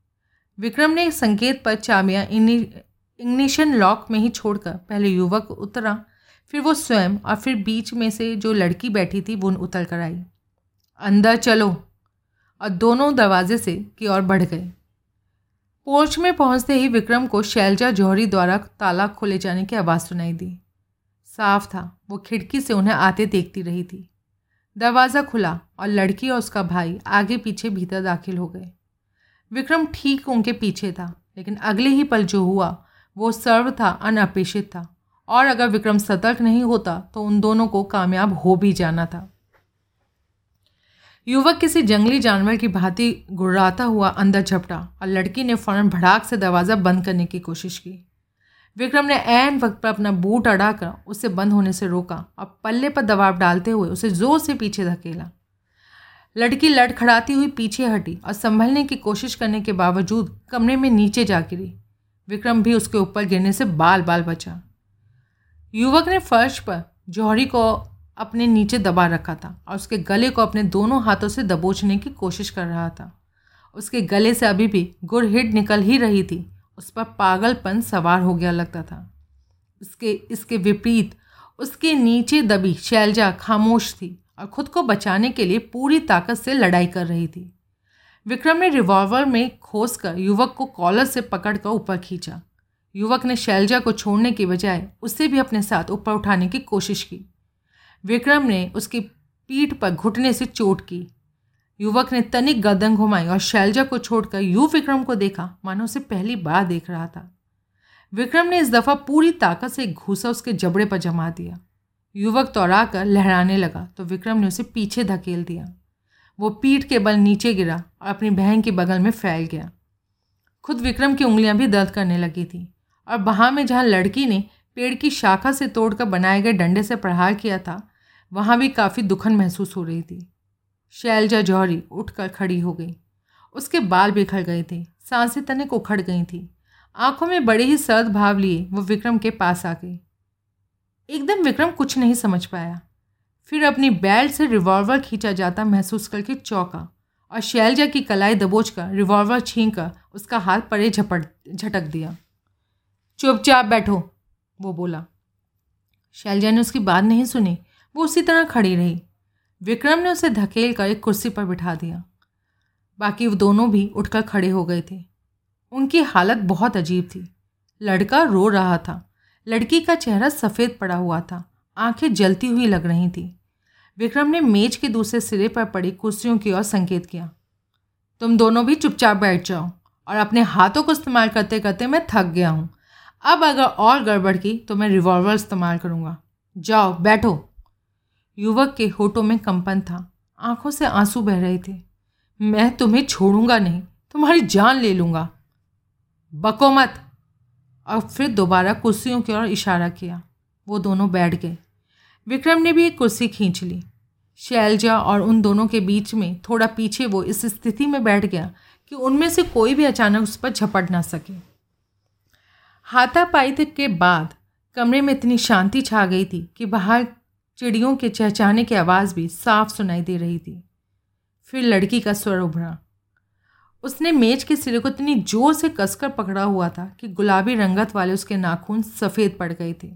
Speaker 1: विक्रम ने संकेत पर चाबियाँ इग्निशन लॉक में ही छोड़कर पहले युवक उतरा, फिर वो स्वयं और फिर बीच में से जो लड़की बैठी थी, वो उतर कर आई। अंदर चलो। और दोनों दरवाजे से की ओर बढ़ गए। पोर्च में पहुँचते ही विक्रम को शैलजा जौहरी द्वारा ताला खोले जाने की आवाज़ सुनाई दी। साफ़ था, वो खिड़की से उन्हें आते देखती रही थी। दरवाज़ा खुला और लड़की और उसका भाई आगे पीछे भीतर दाखिल हो गए। विक्रम ठीक उनके पीछे था, लेकिन अगले ही पल जो हुआ वो सर्व था अनअपेक्षित था। और अगर विक्रम सतर्क नहीं होता तो उन दोनों को कामयाब हो भी जाना था। युवक किसी जंगली जानवर की भांति गुर्राता हुआ अंदर झपटा और लड़की ने फ़ौरन भड़ाक से दरवाज़ा बंद करने की कोशिश की। विक्रम ने ऐन वक्त पर अपना बूट अड़ाकर उसे बंद होने से रोका और पल्ले पर दबाव डालते हुए उसे ज़ोर से पीछे धकेला। लड़की लड़खड़ाती हुई पीछे हटी और संभलने की कोशिश करने के बावजूद कमरे में नीचे जा गिरी। विक्रम भी उसके ऊपर गिरने से बाल बाल बचा। युवक ने फर्श पर जौहरी को अपने नीचे दबा रखा था और उसके गले को अपने दोनों हाथों से दबोचने की कोशिश कर रहा था। उसके गले से अभी भी गुड़ हिट निकल ही रही थी। उस पर पागलपन सवार हो गया लगता था। उसके, इसके विपरीत उसके नीचे दबी शैलजा खामोश थी और खुद को बचाने के लिए पूरी ताकत से लड़ाई कर रही थी। विक्रम ने रिवॉल्वर में खोस कर युवक को कॉलर से पकड़कर ऊपर खींचा। युवक ने शैलजा को छोड़ने के बजाय उसे भी अपने साथ ऊपर उठाने की कोशिश की। विक्रम ने उसकी पीठ पर घुटने से चोट की। युवक ने तनिक गर्दन घुमाई और शैलजा को छोड़कर यू विक्रम को देखा। मानो उसे पहली बार देख रहा था। विक्रम ने इस दफ़ा पूरी ताकत से घूसा उसके जबड़े पर जमा दिया। युवक तोड़ा कर लहराने लगा तो विक्रम ने उसे पीछे धकेल दिया। वो पीठ के बल नीचे गिरा और अपनी बहन के बगल में फैल गया। खुद विक्रम की उंगलियाँ भी दर्द करने लगी थी और वहाँ में जहाँ लड़की ने पेड़ की शाखा से तोड़कर बनाए गए डंडे से प्रहार किया था, वहाँ भी काफ़ी दुखन महसूस हो रही थी। शैलजा जौहरी उठकर खड़ी हो गई। उसके बाल बिखर गए थे, साँसें तनिक उखड़ गई थी। आँखों में बड़े ही सर्द भाव लिए वो विक्रम के पास आ गई। एकदम विक्रम कुछ नहीं समझ पाया। फिर अपनी बेल्ट से रिवॉल्वर खींचा जाता महसूस करके चौंका और शैलजा की कलाई दबोच कर रिवॉल्वर छीन कर उसका हाथ परे झपट, झटक दिया। चुपचाप बैठो, वो बोला। शैलजा ने उसकी बात नहीं सुनी, वो उसी तरह खड़ी रही। विक्रम ने उसे धकेल कर एक कुर्सी पर बिठा दिया। बाकी वो दोनों भी उठकर खड़े हो गए थे। उनकी हालत बहुत अजीब थी। लड़का रो रहा था। लड़की का चेहरा सफ़ेद पड़ा हुआ था। आँखें जलती हुई लग रही थी। विक्रम ने मेज के दूसरे सिरे पर पड़ी कुर्सियों की ओर संकेत किया। तुम दोनों भी चुपचाप बैठ जाओ और अपने हाथों को इस्तेमाल करते करते मैं थक गया हूँ। अब अगर और गड़बड़ की तो मैं रिवॉल्वर इस्तेमाल करूँगा। जाओ, बैठो। युवक के होठों में कंपन था। आँखों से आँसू बह रहे थे। मैं तुम्हें छोड़ूँगा नहीं, तुम्हारी जान ले लूँगा। बको मत। और फिर दोबारा कुर्सियों की ओर इशारा किया। वो दोनों बैठ गए। विक्रम ने भी एक कुर्सी खींच ली। शैलजा और उन दोनों के बीच में थोड़ा पीछे वो इस स्थिति में बैठ गया कि उनमें से कोई भी अचानक उस पर झपट ना सके। हाथापाई के बाद कमरे में इतनी शांति छा गई थी कि बाहर चिड़ियों के चहचाने की आवाज़ भी साफ़ सुनाई दे रही थी। फिर लड़की का स्वर उभरा। उसने मेज के सिरे को इतनी ज़ोर से कसकर पकड़ा हुआ था कि गुलाबी रंगत वाले उसके नाखून सफ़ेद पड़ गए थे।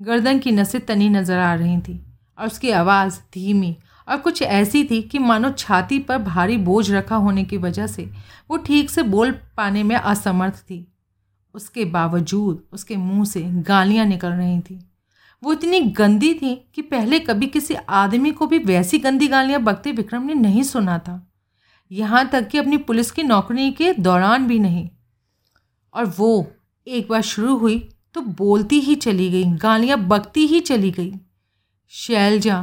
Speaker 1: गर्दन की नसें तनी नज़र आ रही थी। और उसकी आवाज़ धीमी और कुछ ऐसी थी कि मानो छाती पर भारी बोझ रखा होने की वजह से वो ठीक से बोल पाने में असमर्थ थी। उसके बावजूद उसके मुँह से गालियाँ निकल रही थी। वो इतनी गंदी थी कि पहले कभी किसी आदमी को भी वैसी गंदी गालियाँ बकते विक्रम ने नहीं सुना था। यहाँ तक कि अपनी पुलिस की नौकरी के दौरान भी नहीं। और वो एक बार शुरू हुई तो बोलती ही चली गई, गालियाँ बकती ही चली गई। शैलजा।